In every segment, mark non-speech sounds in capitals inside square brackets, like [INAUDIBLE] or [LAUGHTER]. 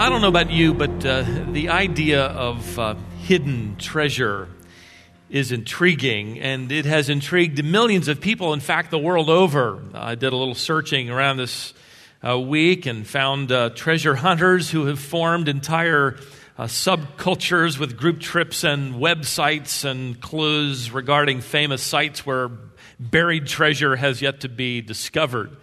I don't know about you, but uh, the idea of uh, hidden treasure is intriguing, and it has intrigued millions of people, in fact, the world over. I did a little searching around this uh, week and found uh, treasure hunters who have formed entire uh, subcultures with group trips and websites and clues regarding famous sites where buried treasure has yet to be discovered.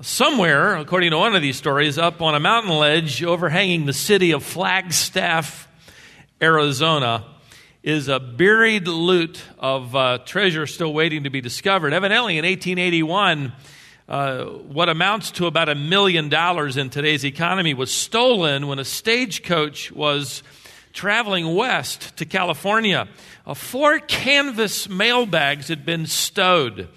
Somewhere, according to one of these stories, up on a mountain ledge overhanging the city of Flagstaff, Arizona, is a buried loot of uh, treasure still waiting to be discovered. Evidently, in 1881, uh, what amounts to about a million dollars in today's economy was stolen when a stagecoach was traveling west to California. Uh, four canvas mailbags had been stowed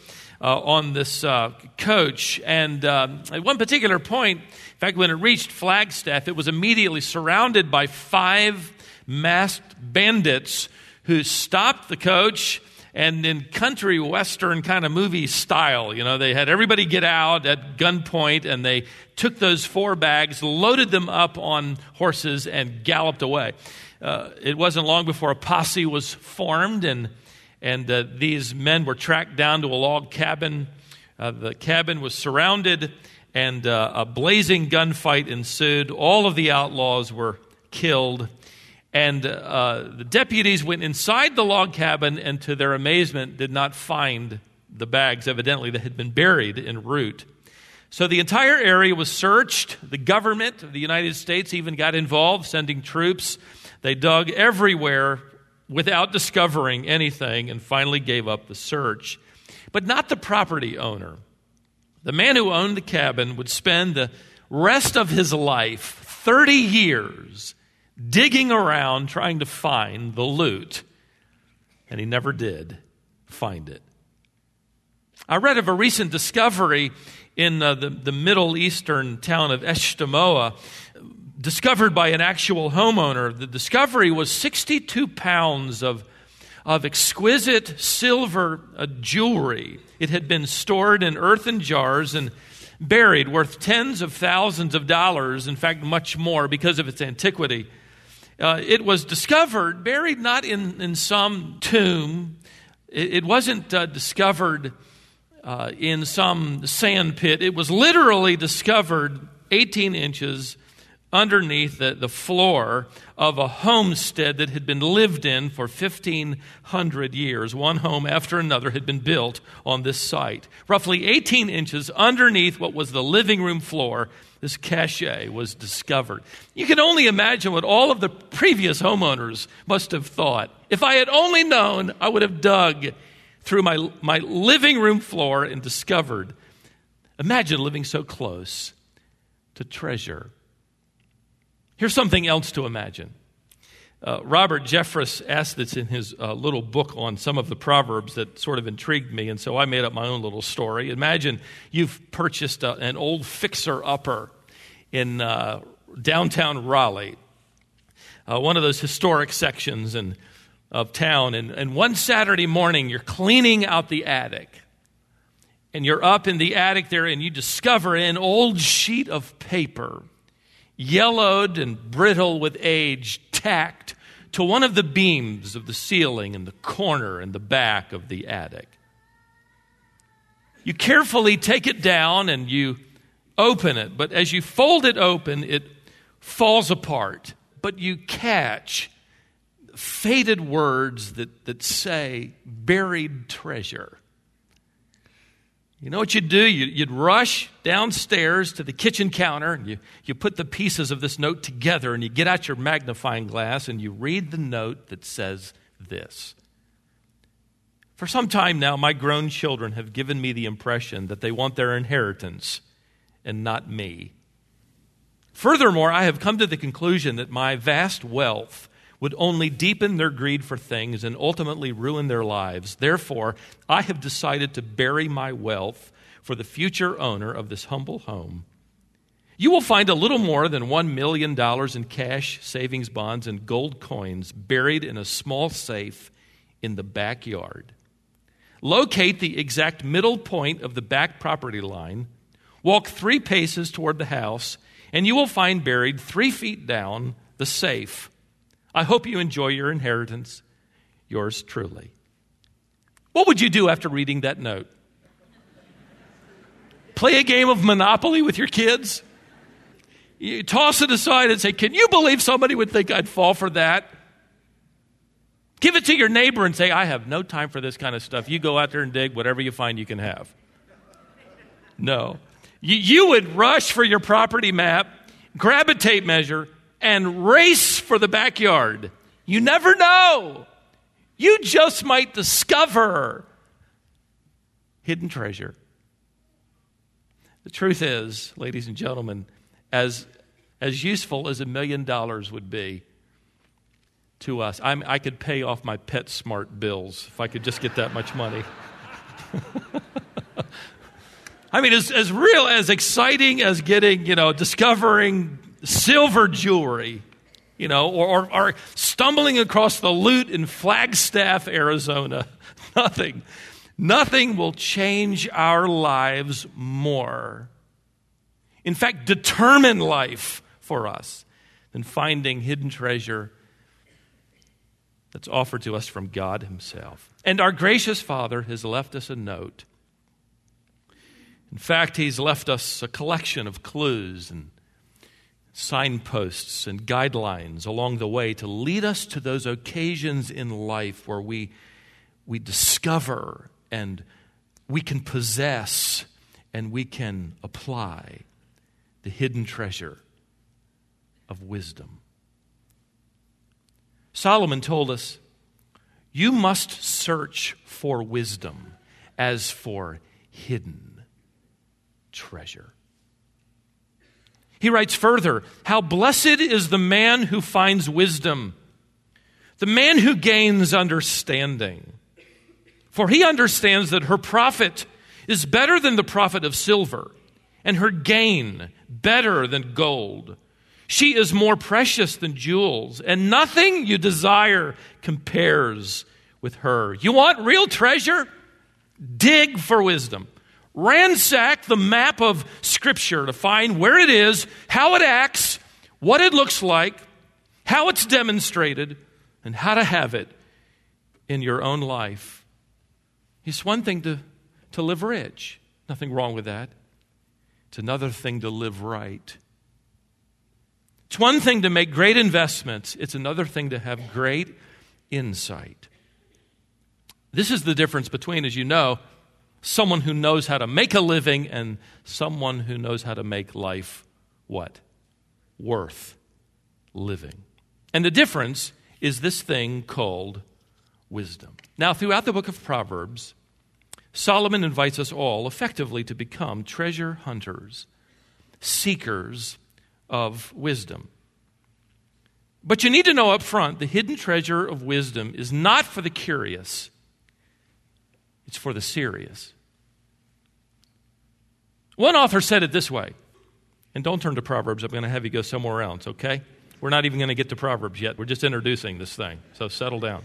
uh, on this uh, coach. And uh, at one particular point, in fact, when it reached Flagstaff, it was immediately surrounded by five masked bandits who stopped the coach and in country western kind of movie style, you know, they had everybody get out at gunpoint and they took those four bags, loaded them up on horses, and galloped away. Uh, it wasn't long before a posse was formed and and uh, these men were tracked down to a log cabin. Uh, the cabin was surrounded, and uh, a blazing gunfight ensued. All of the outlaws were killed. And uh, the deputies went inside the log cabin and, to their amazement, did not find the bags, evidently, that had been buried en route. So the entire area was searched. The government of the United States even got involved, sending troops. They dug everywhere without discovering anything and finally gave up the search. But not the property owner. The man who owned the cabin would spend the rest of his life, 30 years, digging around trying to find the loot. And he never did find it. I read of a recent discovery in uh, the, the Middle Eastern town of Eshtemoa discovered by an actual homeowner. The discovery was 62 pounds of, of exquisite silver uh, jewelry. It had been stored in earthen jars and buried, worth tens of thousands of dollars, in fact, much more because of its antiquity. Uh, it was discovered, buried not in, in some tomb, it, it wasn't uh, discovered uh, in some sand pit. It was literally discovered 18 inches underneath the, the floor of a homestead that had been lived in for 1,500 years. One home after another had been built on this site. Roughly 18 inches underneath what was the living room floor, this cache was discovered. You can only imagine what all of the previous homeowners must have thought. If I had only known, I would have dug through my, my living room floor and discovered. Imagine living so close to treasure. Here's something else to imagine. Uh, Robert Jeffress asked this in his uh, little book on some of the Proverbs that sort of intrigued me, and so I made up my own little story. Imagine you've purchased a, an old fixer upper in uh, downtown Raleigh, uh, one of those historic sections in, of town, and, and one Saturday morning you're cleaning out the attic. And you're up in the attic there, and you discover an old sheet of paper yellowed and brittle with age, tacked to one of the beams of the ceiling in the corner in the back of the attic. You carefully take it down and you open it, but as you fold it open, it falls apart. But you catch faded words that, that say buried treasure. You know what you'd do? You'd rush downstairs to the kitchen counter and you, you put the pieces of this note together and you get out your magnifying glass and you read the note that says this. For some time now, my grown children have given me the impression that they want their inheritance and not me. Furthermore, I have come to the conclusion that my vast wealth would only deepen their greed for things and ultimately ruin their lives. Therefore, I have decided to bury my wealth for the future owner of this humble home. You will find a little more than $1 million in cash, savings bonds, and gold coins buried in a small safe in the backyard. Locate the exact middle point of the back property line, walk three paces toward the house, and you will find buried three feet down the safe. I hope you enjoy your inheritance. Yours truly. What would you do after reading that note? Play a game of Monopoly with your kids? You toss it aside and say, Can you believe somebody would think I'd fall for that? Give it to your neighbor and say, I have no time for this kind of stuff. You go out there and dig whatever you find you can have. No. You, you would rush for your property map, grab a tape measure, and race for the backyard. You never know. You just might discover hidden treasure. The truth is, ladies and gentlemen, as, as useful as a million dollars would be to us, I'm, I could pay off my PetSmart bills if I could just get that much money. [LAUGHS] I mean, as, as real, as exciting as getting, you know, discovering silver jewelry, you know, or, or, or stumbling across the loot in Flagstaff, Arizona. [LAUGHS] Nothing. Nothing will change our lives more. In fact, determine life for us than finding hidden treasure that's offered to us from God Himself. And our gracious Father has left us a note. In fact, He's left us a collection of clues and signposts and guidelines along the way to lead us to those occasions in life where we, we discover and we can possess and we can apply the hidden treasure of wisdom. Solomon told us, You must search for wisdom as for hidden treasure. He writes further, How blessed is the man who finds wisdom, the man who gains understanding. For he understands that her profit is better than the profit of silver, and her gain better than gold. She is more precious than jewels, and nothing you desire compares with her. You want real treasure? Dig for wisdom. Ransack the map of Scripture to find where it is, how it acts, what it looks like, how it's demonstrated, and how to have it in your own life. It's one thing to, to live rich, nothing wrong with that. It's another thing to live right. It's one thing to make great investments, it's another thing to have great insight. This is the difference between, as you know, someone who knows how to make a living and someone who knows how to make life what? Worth living. And the difference is this thing called wisdom. Now, throughout the book of Proverbs, Solomon invites us all effectively to become treasure hunters, seekers of wisdom. But you need to know up front the hidden treasure of wisdom is not for the curious, it's for the serious. One author said it this way, and don't turn to Proverbs, I'm going to have you go somewhere else, okay? We're not even going to get to Proverbs yet. We're just introducing this thing, so settle down.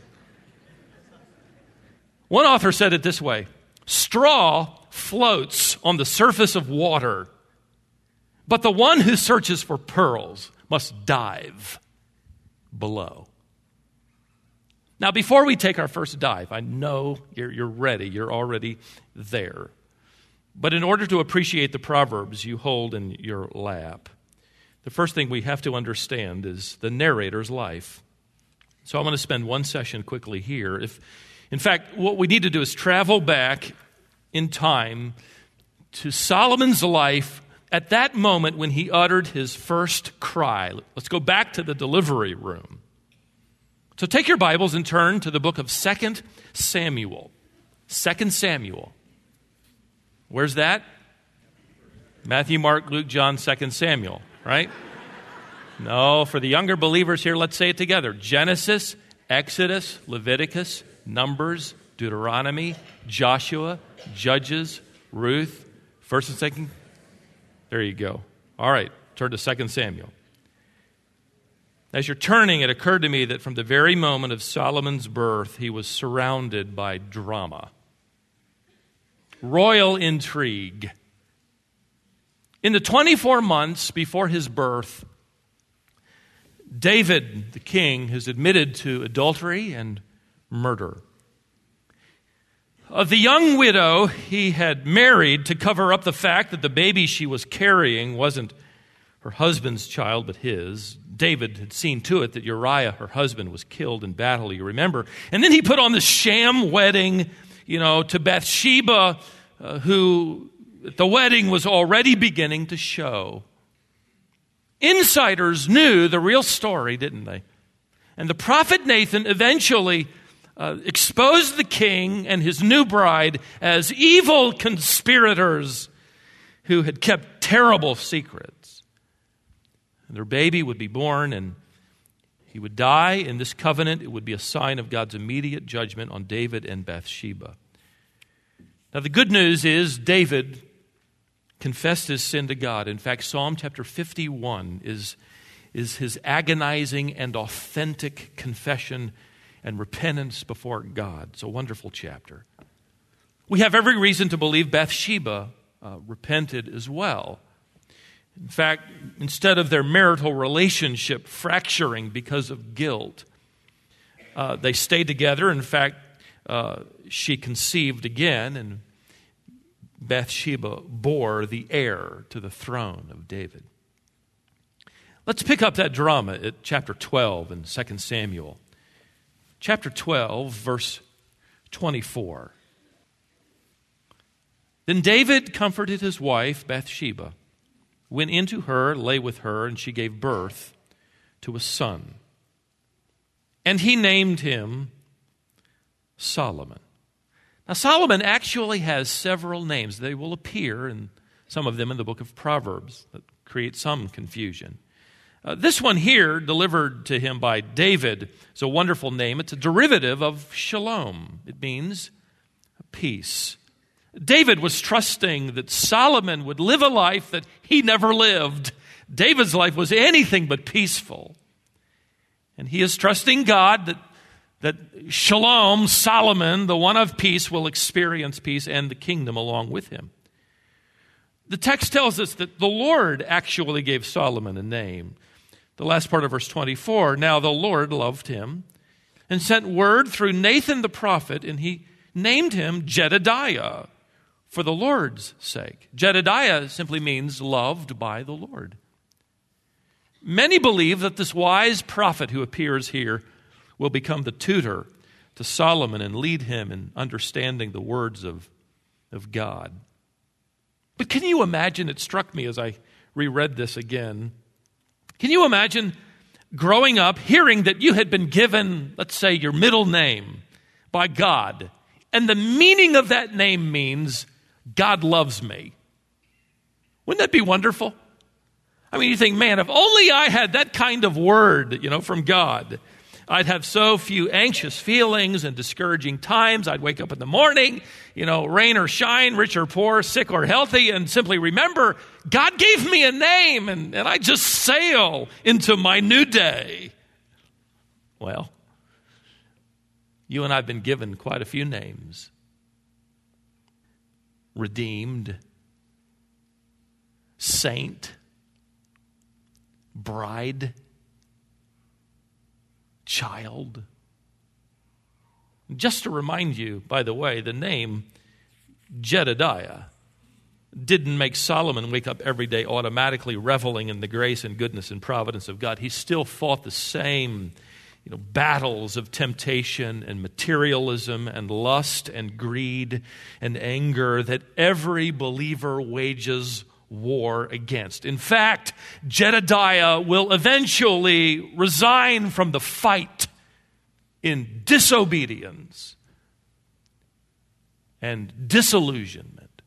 One author said it this way Straw floats on the surface of water but the one who searches for pearls must dive below. Now, before we take our first dive, I know you're, you're ready, you're already there. But in order to appreciate the Proverbs you hold in your lap, the first thing we have to understand is the narrator's life. So I'm going to spend one session quickly here. If, in fact, what we need to do is travel back in time to Solomon's life at that moment when he uttered his first cry. Let's go back to the delivery room. So take your Bibles and turn to the book of 2 Samuel. 2 Samuel. Where's that? Matthew, Mark, Luke, John, 2 Samuel, right? No, for the younger believers here, let's say it together Genesis, Exodus, Leviticus, Numbers, Deuteronomy, Joshua, Judges, Ruth, 1st and 2nd there you go. All right, turn to 2 Samuel. As you're turning, it occurred to me that from the very moment of Solomon's birth, he was surrounded by drama, royal intrigue. In the 24 months before his birth, David, the king, has admitted to adultery and murder. Of the young widow he had married to cover up the fact that the baby she was carrying wasn't her husband's child but his. David had seen to it that Uriah, her husband, was killed in battle, you remember. And then he put on the sham wedding, you know, to Bathsheba, uh, who the wedding was already beginning to show. Insiders knew the real story, didn't they? And the prophet Nathan eventually uh, exposed the king and his new bride as evil conspirators who had kept terrible secrets. And their baby would be born and he would die in this covenant. It would be a sign of God's immediate judgment on David and Bathsheba. Now, the good news is David confessed his sin to God. In fact, Psalm chapter 51 is, is his agonizing and authentic confession and repentance before God. It's a wonderful chapter. We have every reason to believe Bathsheba uh, repented as well. In fact, instead of their marital relationship fracturing because of guilt, uh, they stayed together. In fact, uh, she conceived again, and Bathsheba bore the heir to the throne of David. Let's pick up that drama at chapter 12 in 2 Samuel. Chapter 12, verse 24. Then David comforted his wife, Bathsheba, went into her, lay with her, and she gave birth to a son. And he named him Solomon. Now, Solomon actually has several names. They will appear, in some of them in the book of Proverbs, that create some confusion. Uh, this one here, delivered to him by David, is a wonderful name. It's a derivative of shalom, it means peace. David was trusting that Solomon would live a life that he never lived. David's life was anything but peaceful. And he is trusting God that that Shalom, Solomon, the one of peace, will experience peace and the kingdom along with him. The text tells us that the Lord actually gave Solomon a name. The last part of verse 24 Now the Lord loved him and sent word through Nathan the prophet, and he named him Jedediah for the Lord's sake. Jedediah simply means loved by the Lord. Many believe that this wise prophet who appears here will become the tutor to Solomon and lead him in understanding the words of, of God. But can you imagine? It struck me as I reread this again. Can you imagine growing up hearing that you had been given, let's say, your middle name by God, and the meaning of that name means God loves me? Wouldn't that be wonderful? I mean, you think, man, if only I had that kind of word, you know, from God. I'd have so few anxious feelings and discouraging times. I'd wake up in the morning, you know, rain or shine, rich or poor, sick or healthy, and simply remember God gave me a name and, and I just sail into my new day. Well, you and I have been given quite a few names redeemed, saint, bride child. Just to remind you, by the way, the name Jedediah didn't make Solomon wake up every day automatically reveling in the grace and goodness and providence of God. He still fought the same you know, battles of temptation and materialism and lust and greed and anger that every believer wages war against. In fact, Jedediah will eventually resign from the fight in disobedience and disillusionment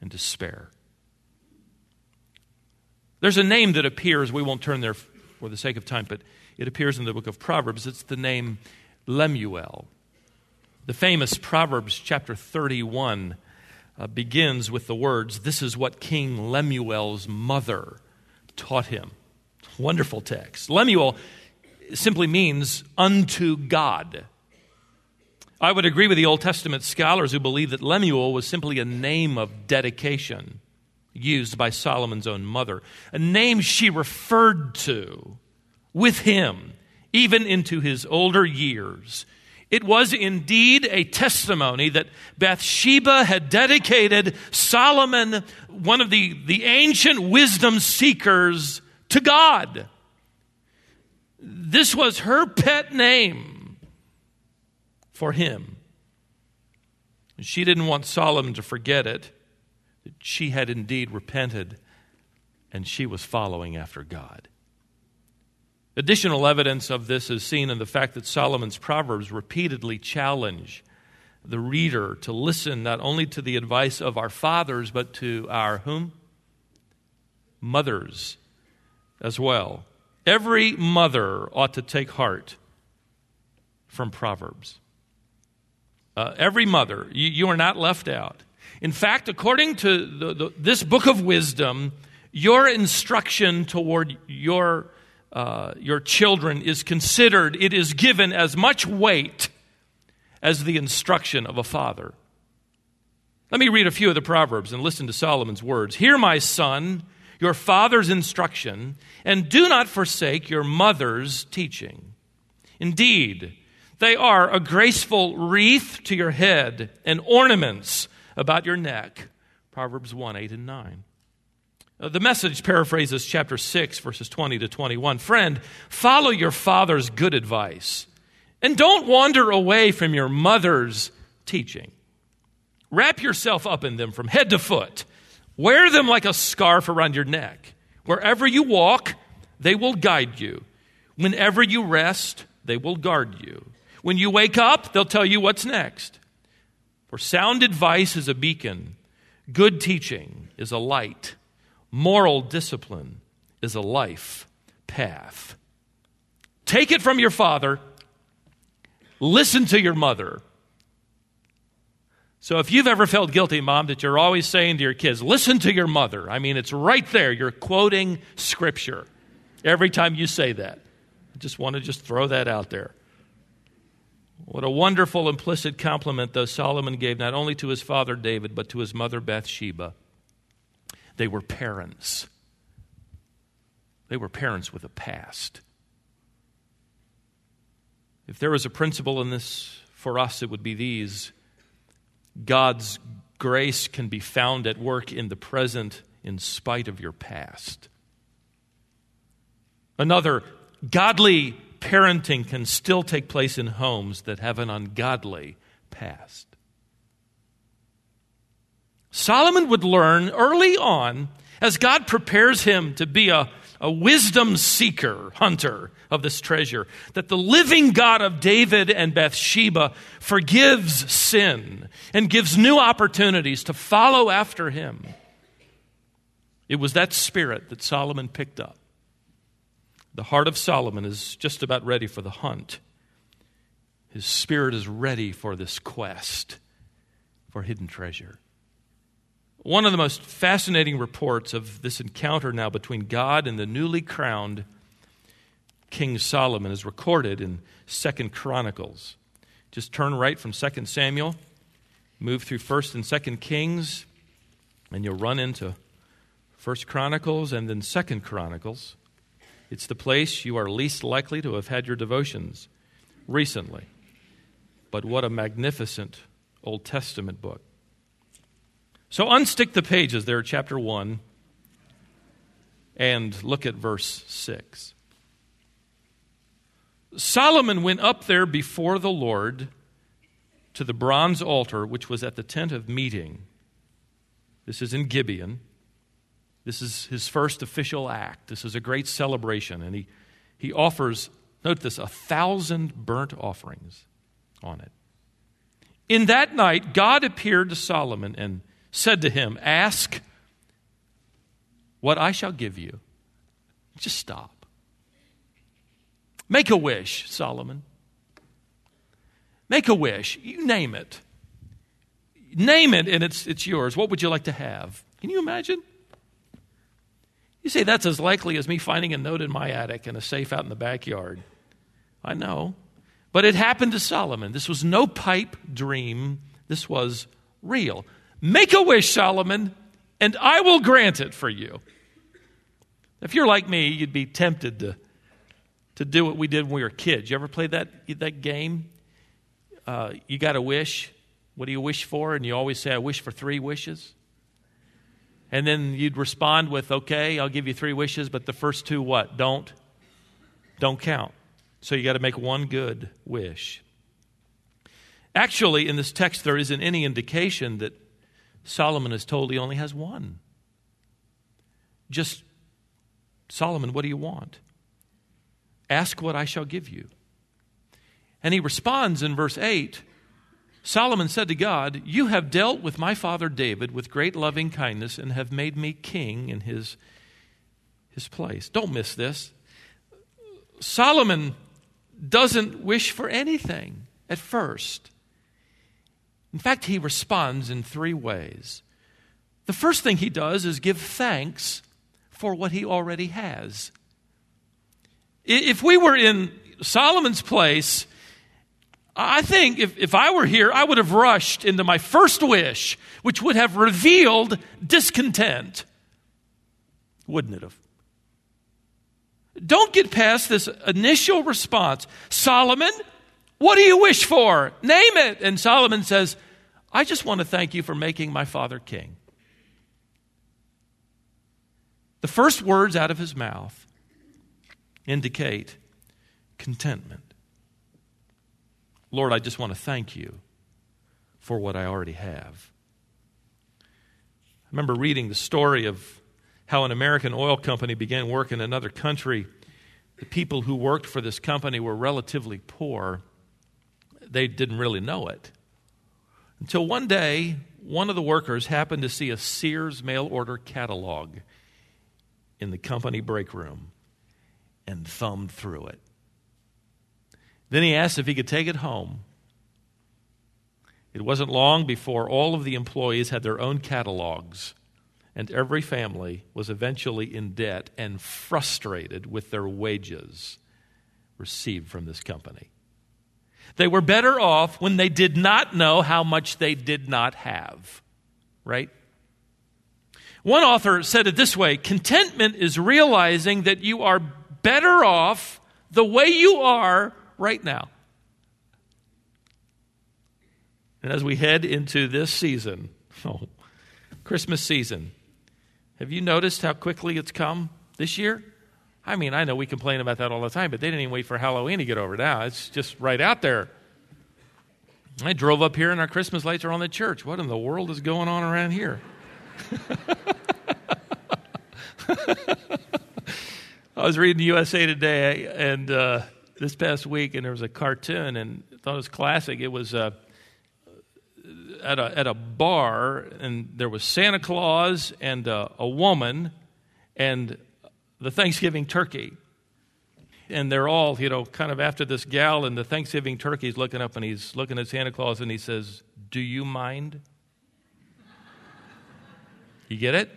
and despair. There's a name that appears, we won't turn there for the sake of time, but it appears in the book of Proverbs. It's the name Lemuel. The famous Proverbs chapter 31 uh, begins with the words, This is what King Lemuel's mother taught him. Wonderful text. Lemuel simply means unto God. I would agree with the Old Testament scholars who believe that Lemuel was simply a name of dedication. used by Solomon's own mother, a name she referred to with him even into his older years. It was indeed a testimony that Bathsheba had dedicated Solomon, one of the, the ancient wisdom seekers, to God. This was her pet name for him. She didn't want Solomon to forget it, that she had indeed repented and she was following after God. Additional evidence of this is seen in the fact that Solomon's Proverbs repeatedly challenge the reader to listen not only to the advice of our fathers, but to our whom? Mothers as well. Every mother ought to take heart from Proverbs. Uh, every mother, you, you, are not left out. In fact, according to the, the, this book of wisdom, your instruction toward your uh, your children is considered, it is given as much weight as the instruction of a father. Let me read a few of the Proverbs and listen to Solomon's words. Hear, my son, your father's instruction, and do not forsake your mother's teaching. Indeed, they are a graceful wreath to your head and ornaments about your neck. Proverbs 1 8 and 9. Uh, the message paraphrases chapter 6, verses 20 to 21. Friend, follow your father's good advice and don't wander away from your mother's teaching. Wrap yourself up in them from head to foot. Wear them like a scarf around your neck. Wherever you walk, they will guide you. Whenever you rest, they will guard you. When you wake up, they'll tell you what's next. For sound advice is a beacon, good teaching is a light. Moral discipline is a life path. Take it from your father, listen to your mother. So, if you've ever felt guilty, mom, that you're always saying to your kids, listen to your mother, I mean, it's right there. You're quoting scripture every time you say that. I just want to just throw that out there. What a wonderful implicit compliment, though, Solomon gave not only to his father David, but to his mother Bathsheba. They were parents. They were parents with a past. If there was a principle in this for us, it would be these God's grace can be found at work in the present in spite of your past. Another, godly parenting can still take place in homes that have an ungodly past. Solomon would learn early on, as God prepares him to be a, a wisdom seeker, hunter of this treasure, that the living God of David and Bathsheba forgives sin and gives new opportunities to follow after him. It was that spirit that Solomon picked up. The heart of Solomon is just about ready for the hunt. His spirit is ready for this quest for hidden treasure. One of the most fascinating reports of this encounter now between God and the newly crowned King Solomon is recorded in Second Chronicles. Just turn right from Second Samuel, move through First and Second Kings, and you'll run into First Chronicles and then Second Chronicles. It's the place you are least likely to have had your devotions recently. But what a magnificent Old Testament book. So unstick the pages there, chapter 1, and look at verse 6. Solomon went up there before the Lord to the bronze altar, which was at the tent of meeting. This is in Gibeon. This is his first official act. This is a great celebration. And he, he offers, note this, a thousand burnt offerings on it. In that night, God appeared to Solomon and said to him, Ask what I shall give you. Just stop. Make a wish, Solomon. Make a wish. You name it. Name it and it's, it's yours. What would you like to have? Can you imagine? You say that's as likely as me finding a note in my attic and a safe out in the backyard. I know. But it happened to Solomon. This was no pipe dream, this was real. Make a wish, Solomon. and I will grant it for you. If you're like me, you'd be tempted to, to do what we did when we were kids. You ever played that, that game? Uh, you got a wish. What do you wish for? And you always say, I wish for three wishes. And then you'd respond with, okay, I'll give you three wishes, but the first two what? Don't? Don't count. So you got to make one good wish. Actually, in this text, there isn't any indication that Solomon is told he only has one. Just, Solomon, what do you want? Ask what I shall give you. And he responds in verse 8 Solomon said to God, You have dealt with my father David with great loving kindness and have made me king in his, his place. Don't miss this. Solomon doesn't wish for anything at first. In fact, he responds in three ways. The first thing he does is give thanks for what he already has. If we were in Solomon's place, I think if, if I were here, I would have rushed into my first wish, which would have revealed discontent. Wouldn't it have? Don't get past this initial response. Solomon, what do you wish for? Name it. And Solomon says, I just want to thank you for making my father king. The first words out of his mouth indicate contentment. Lord, I just want to thank you for what I already have. I remember reading the story of how an American oil company began work in another country. The people who worked for this company were relatively poor. They didn't really know it. Until one day, one of the workers happened to see a Sears mail order catalog in the company break room and thumbed through it. Then he asked if he could take it home. It wasn't long before all of the employees had their own catalogs, and every family was eventually in debt and frustrated with their wages received from this company. They were better off when they did not know how much they did not have, right? One author said it this way contentment is realizing that you are better off the way you are right now. And as we head into this season, [LAUGHS] oh, Christmas season, have you noticed how quickly it's come this year? I mean, I know we complain about that all the time, but they didn't even wait for Halloween to get over now. It's just right out there. I drove up here and our Christmas lights are on the church. What in the world is going on around here? [LAUGHS] I was reading USA Today and uh, this past week, and there was a cartoon, and I thought it was classic. It was uh, at, a, at a bar, and there was Santa Claus and uh, a woman and the Thanksgiving turkey. And they're all, you know, kind of after this gal, and the Thanksgiving turkey's looking up and he's looking at Santa Claus and he says, Do you mind? You get it?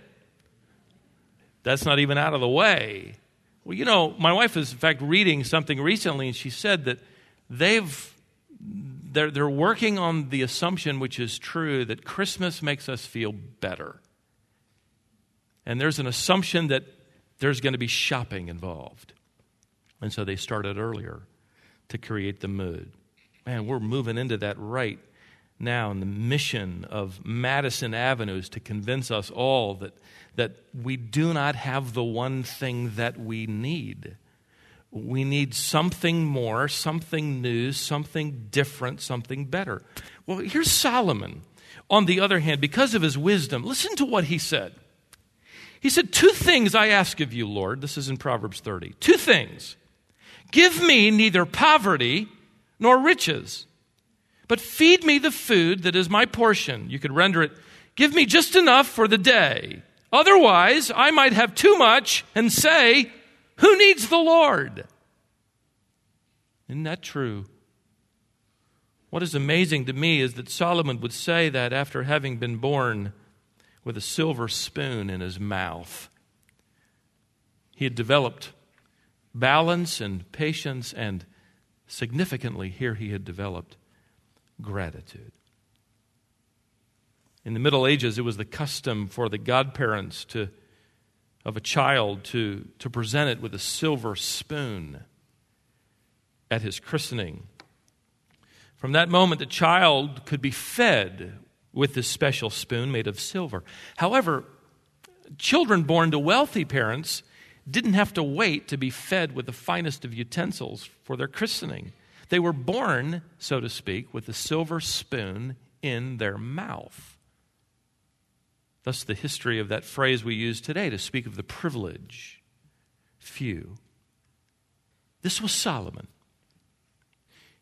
That's not even out of the way. Well, you know, my wife was, in fact, reading something recently, and she said that they've they're, they're working on the assumption, which is true, that Christmas makes us feel better. And there's an assumption that there's going to be shopping involved. And so they started earlier to create the mood. Man, we're moving into that right now in the mission of Madison Avenues to convince us all that, that we do not have the one thing that we need. We need something more, something new, something different, something better. Well, here's Solomon. On the other hand, because of his wisdom, listen to what he said. He said, Two things I ask of you, Lord. This is in Proverbs 30. Two things. Give me neither poverty nor riches but feed me the food that is my portion. You could render it, give me just enough for the day. Otherwise, I might have too much and say, Who needs the Lord? Isn't that true? What is amazing to me is that Solomon would say that after having been born with a silver spoon in his mouth. He had developed balance and patience, and significantly, here he had developed gratitude. In the Middle Ages, it was the custom for the godparents to, of a child to, to present it with a silver spoon at his christening. From that moment, the child could be fed with this special spoon made of silver. However, children born to wealthy parents didn't have to wait to be fed with the finest of utensils for their christening. They were born, so to speak, with a silver spoon in their mouth. Thus, the history of that phrase we use today to speak of the privilege few. This was Solomon.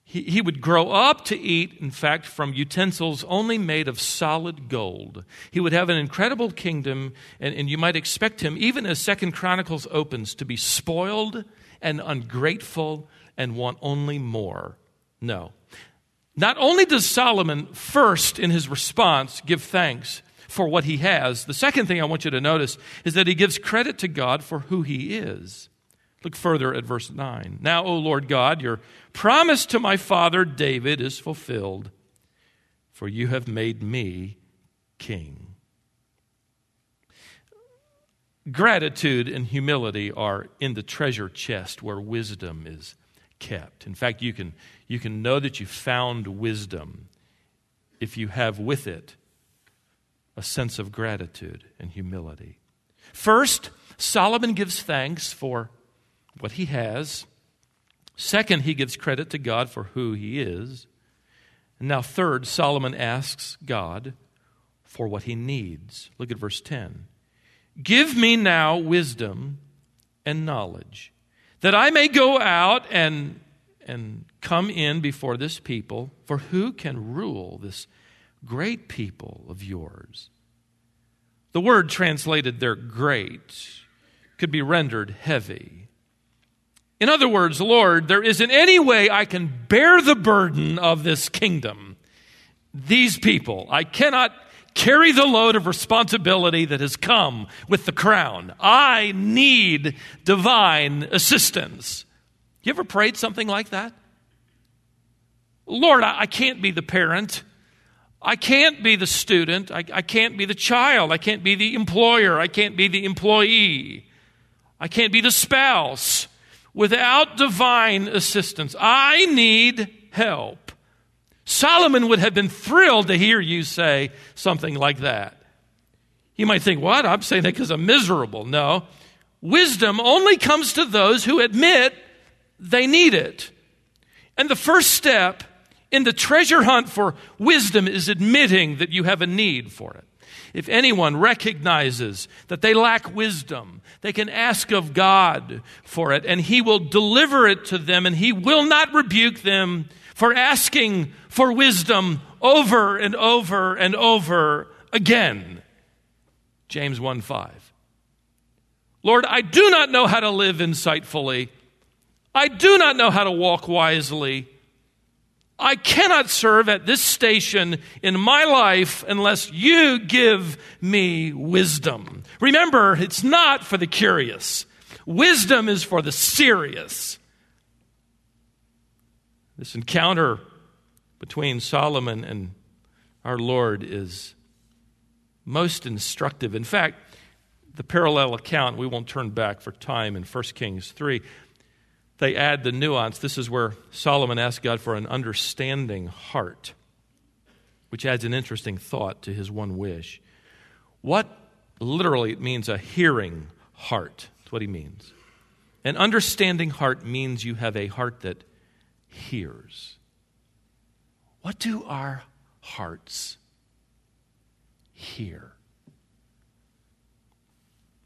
He, he would grow up to eat, in fact, from utensils only made of solid gold. He would have an incredible kingdom, and, and you might expect him, even as Second Chronicles opens, to be spoiled and ungrateful and want only more. No. Not only does Solomon first in his response give thanks for what he has, the second thing I want you to notice is that he gives credit to God for who he is. Look further at verse 9. Now, O Lord God, your promise to my father David is fulfilled, for you have made me king. Gratitude and humility are in the treasure chest where wisdom is kept. In fact, you can, you can know that you found wisdom if you have with it a sense of gratitude and humility. First, Solomon gives thanks for what he has. Second, he gives credit to God for who he is. And now, third, Solomon asks God for what he needs. Look at verse 10. Give me now wisdom and knowledge, that I may go out and, and come in before this people, for who can rule this great people of yours? The word translated there, great, could be rendered heavy. In other words, Lord, there isn't any way I can bear the burden of this kingdom. These people, I cannot carry the load of responsibility that has come with the crown. I need divine assistance. You ever prayed something like that? Lord, I, can't be the parent. I can't be the student. I, I can't be the child. I can't be the employer. I can't be the employee. I can't be the spouse without divine assistance. I need help. Solomon would have been thrilled to hear you say something like that. You might think, what? I'm saying that because I'm miserable. No. Wisdom only comes to those who admit they need it. And the first step in the treasure hunt for wisdom is admitting that you have a need for it. If anyone recognizes that they lack wisdom, they can ask of God for it, and He will deliver it to them, and He will not rebuke them for asking for wisdom over and over and over again. James 1 5. Lord, I do not know how to live insightfully. I do not know how to walk wisely. I cannot serve at this station in my life unless you give me wisdom. Remember, it's not for the curious, wisdom is for the serious. This encounter between Solomon and our Lord is most instructive. In fact, the parallel account, we won't turn back for time in 1 Kings 3 they add the nuance. This is where Solomon asked God for an understanding heart, which adds an interesting thought to his one wish. What literally it means a hearing heart. That's what he means. An understanding heart means you have a heart that hears. What do our hearts hear?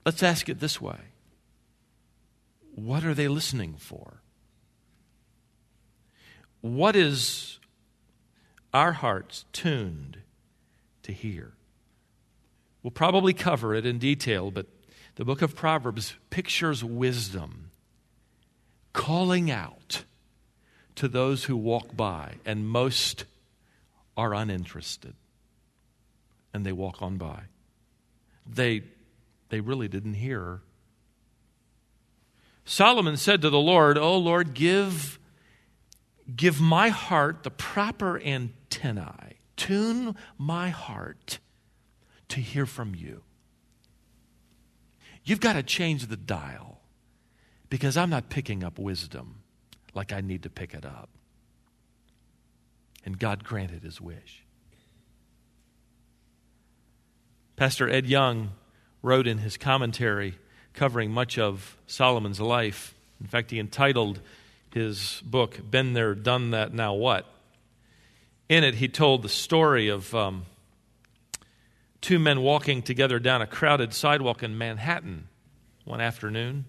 Let's ask it this way what are they listening for? What is our hearts tuned to hear? We'll probably cover it in detail, but the book of Proverbs pictures wisdom calling out to those who walk by, and most are uninterested. And they walk on by. They, they really didn't hear Solomon said to the Lord, Oh Lord, give, give my heart the proper antennae. Tune my heart to hear from you. You've got to change the dial because I'm not picking up wisdom like I need to pick it up. And God granted his wish. Pastor Ed Young wrote in his commentary covering much of Solomon's life. In fact, he entitled his book, Been There, Done That, Now What? In it, he told the story of um, two men walking together down a crowded sidewalk in Manhattan one afternoon.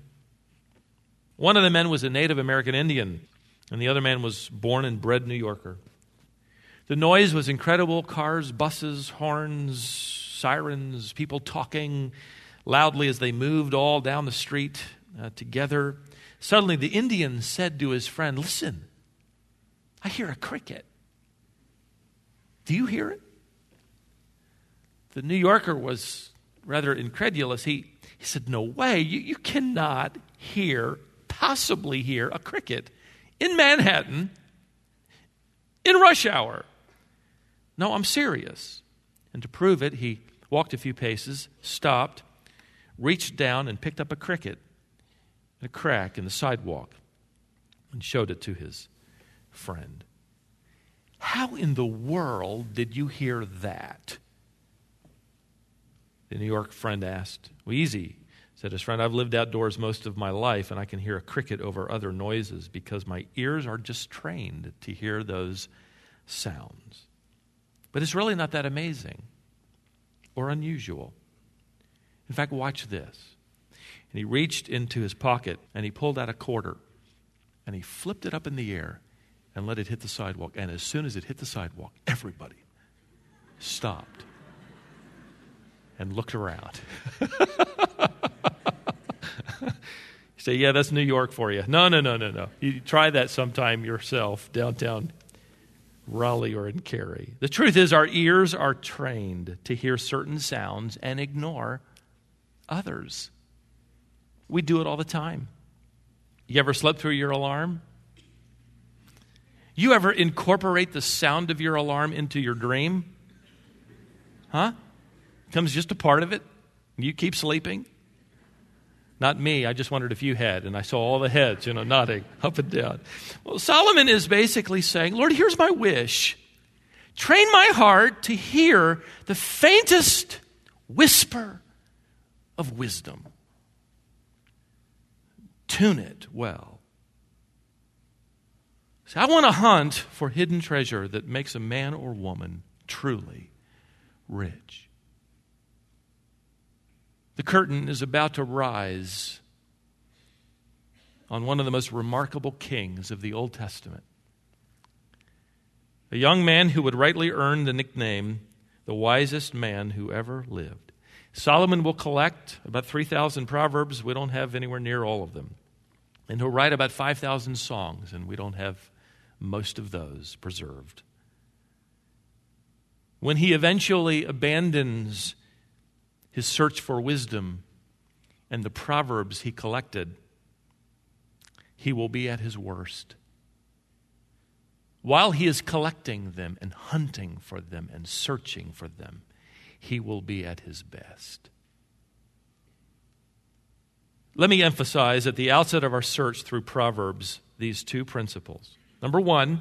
One of the men was a Native American Indian, and the other man was born and bred New Yorker. The noise was incredible cars, buses, horns, sirens, people talking loudly as they moved all down the street uh, together. Suddenly, the Indian said to his friend, Listen, I hear a cricket. Do you hear it? The New Yorker was rather incredulous. He, he said, No way, you, you cannot hear, possibly hear, a cricket in Manhattan in rush hour. No, I'm serious. And to prove it, he walked a few paces, stopped, reached down, and picked up a cricket in a crack in the sidewalk and showed it to his friend. How in the world did you hear that? The New York friend asked. Well, easy, said his friend. I've lived outdoors most of my life, and I can hear a cricket over other noises because my ears are just trained to hear those sounds. But it's really not that amazing or unusual. In fact, watch this. And he reached into his pocket and he pulled out a quarter and he flipped it up in the air and let it hit the sidewalk. And as soon as it hit the sidewalk, everybody stopped and looked around. you [LAUGHS] say, yeah, that's New York for you. No, no, no, no, no. You try that sometime yourself downtown Raleigh or in Cary. The truth is, our ears are trained to hear certain sounds and ignore others. We do it all the time. You ever slept through your alarm? You ever incorporate the sound of your alarm into your dream? Huh? Comes just a part of it. You keep sleeping. Not me. I just wondered if you had, and I saw all the heads, you know, nodding [LAUGHS] up and down. Well, Solomon is basically saying, Lord, here's my wish. Train my heart to hear the faintest whisper of wisdom. Tune it well. See, I want to hunt for hidden treasure that makes a man or woman truly rich. The curtain is about to rise on one of the most remarkable kings of the Old Testament. A young man who would rightly earn the nickname the wisest man who ever lived. Solomon will collect about 3,000 proverbs. We don't have anywhere near all of them. And he'll write about 5,000 songs, and we don't have most of those preserved. When he eventually abandons his search for wisdom and the proverbs he collected, he will be at his worst. While he is collecting them and hunting for them and searching for them, he will be at his best. Let me emphasize at the outset of our search through Proverbs these two principles. Number one,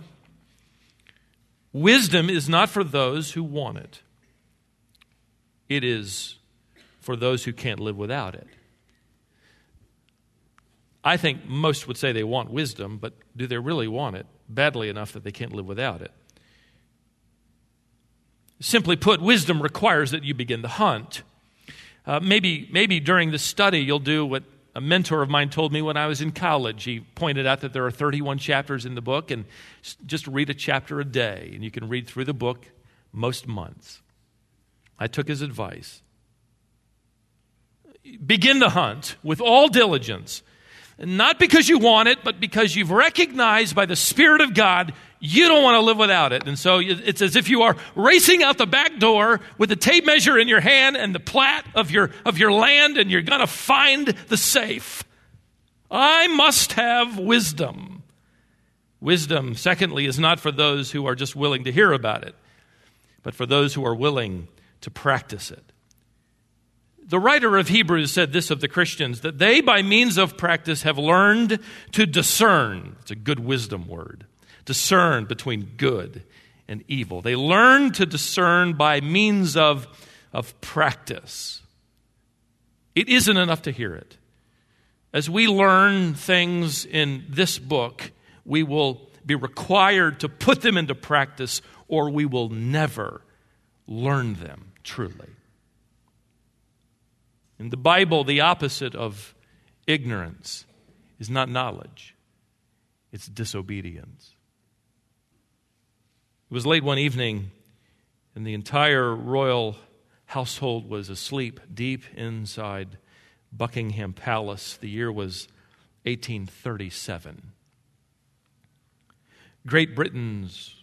wisdom is not for those who want it, it is for those who can't live without it. I think most would say they want wisdom, but do they really want it badly enough that they can't live without it? Simply put, wisdom requires that you begin the hunt. Uh, maybe, maybe during the study, you'll do what a mentor of mine told me when I was in college. He pointed out that there are 31 chapters in the book, and just read a chapter a day, and you can read through the book most months. I took his advice begin the hunt with all diligence. Not because you want it, but because you've recognized by the Spirit of God you don't want to live without it. And so it's as if you are racing out the back door with the tape measure in your hand and the plat of your, of your land, and you're going to find the safe. I must have wisdom. Wisdom, secondly, is not for those who are just willing to hear about it, but for those who are willing to practice it. The writer of Hebrews said this of the Christians that they, by means of practice, have learned to discern. It's a good wisdom word. Discern between good and evil. They learn to discern by means of, of practice. It isn't enough to hear it. As we learn things in this book, we will be required to put them into practice, or we will never learn them truly. In the Bible, the opposite of ignorance is not knowledge, it's disobedience. It was late one evening, and the entire royal household was asleep deep inside Buckingham Palace. The year was 1837. Great Britain's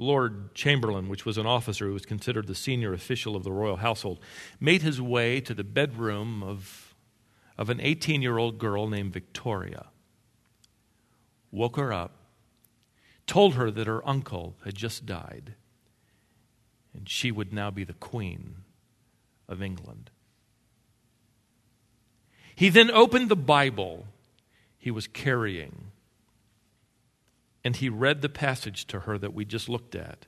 Lord Chamberlain, which was an officer who was considered the senior official of the royal household, made his way to the bedroom of, of an 18 year old girl named Victoria, woke her up, told her that her uncle had just died, and she would now be the queen of England. He then opened the Bible he was carrying and he read the passage to her that we just looked at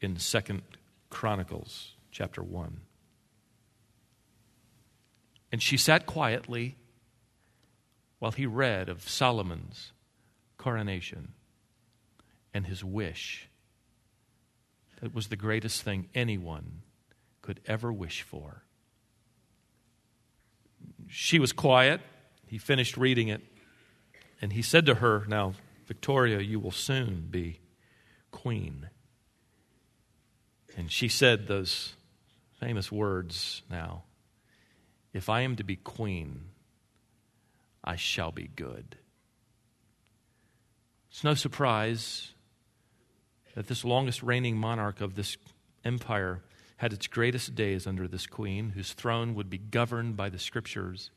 in Second Chronicles chapter 1. And she sat quietly while he read of Solomon's coronation and his wish that was the greatest thing anyone could ever wish for. She was quiet. He finished reading it. And he said to her, Now, Victoria, you will soon be queen. And she said those famous words now If I am to be queen, I shall be good. It's no surprise that this longest reigning monarch of this empire had its greatest days under this queen, whose throne would be governed by the scriptures,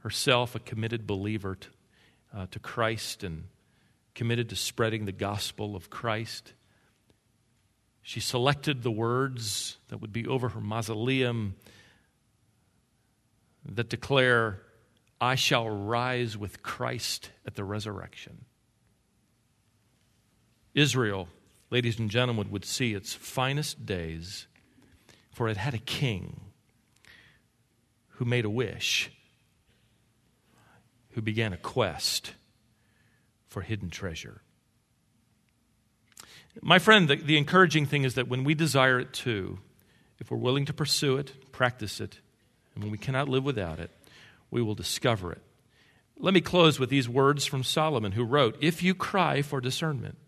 herself a committed believer to, uh, to Christ and committed to spreading the gospel of Christ. She selected the words that would be over her mausoleum that declare, I shall rise with Christ at the resurrection. Israel, ladies and gentlemen, would see its finest days, for it had a king who made a wish who began a quest for hidden treasure. My friend, the, the, encouraging thing is that when we desire it too, if we're willing to pursue it, practice it, and when we cannot live without it, we will discover it. Let me close with these words from Solomon, who wrote If you cry for discernment,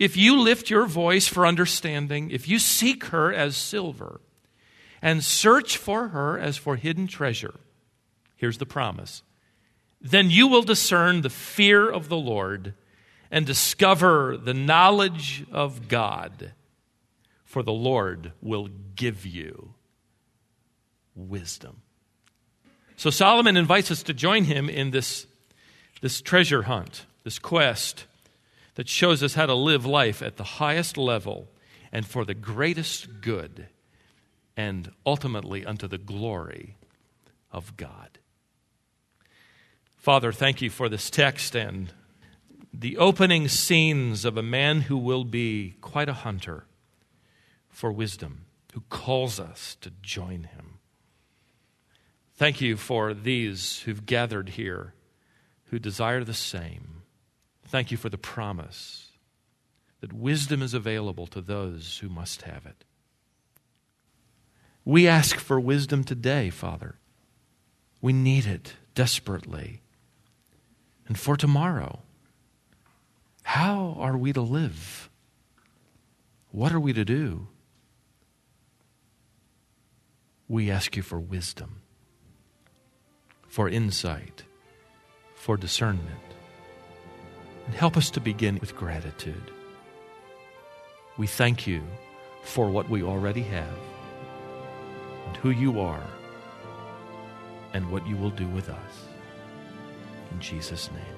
if you lift your voice for understanding, if you seek her as silver, and search for her as for hidden treasure, here's the promise then you will discern the fear of the Lord and discover the knowledge of God, for the Lord will give you wisdom. So Solomon invites us to join him in this, this treasure hunt, this quest that shows us how to live life at the highest level and for the greatest good and ultimately unto the glory of God. Father, thank you for this text and the opening scenes of a man who will be quite a hunter for wisdom, who calls us to join him. Thank you for these who've gathered here who desire the same. Thank you for the promise that wisdom is available to those who must have it. We ask for wisdom today, Father. We need it desperately and for tomorrow. How are we to live? What are we to do? We ask you for wisdom, for insight, for discernment. And help us to begin with gratitude. We thank you for what we already have, and who you are, and what you will do with us. In Jesus' name.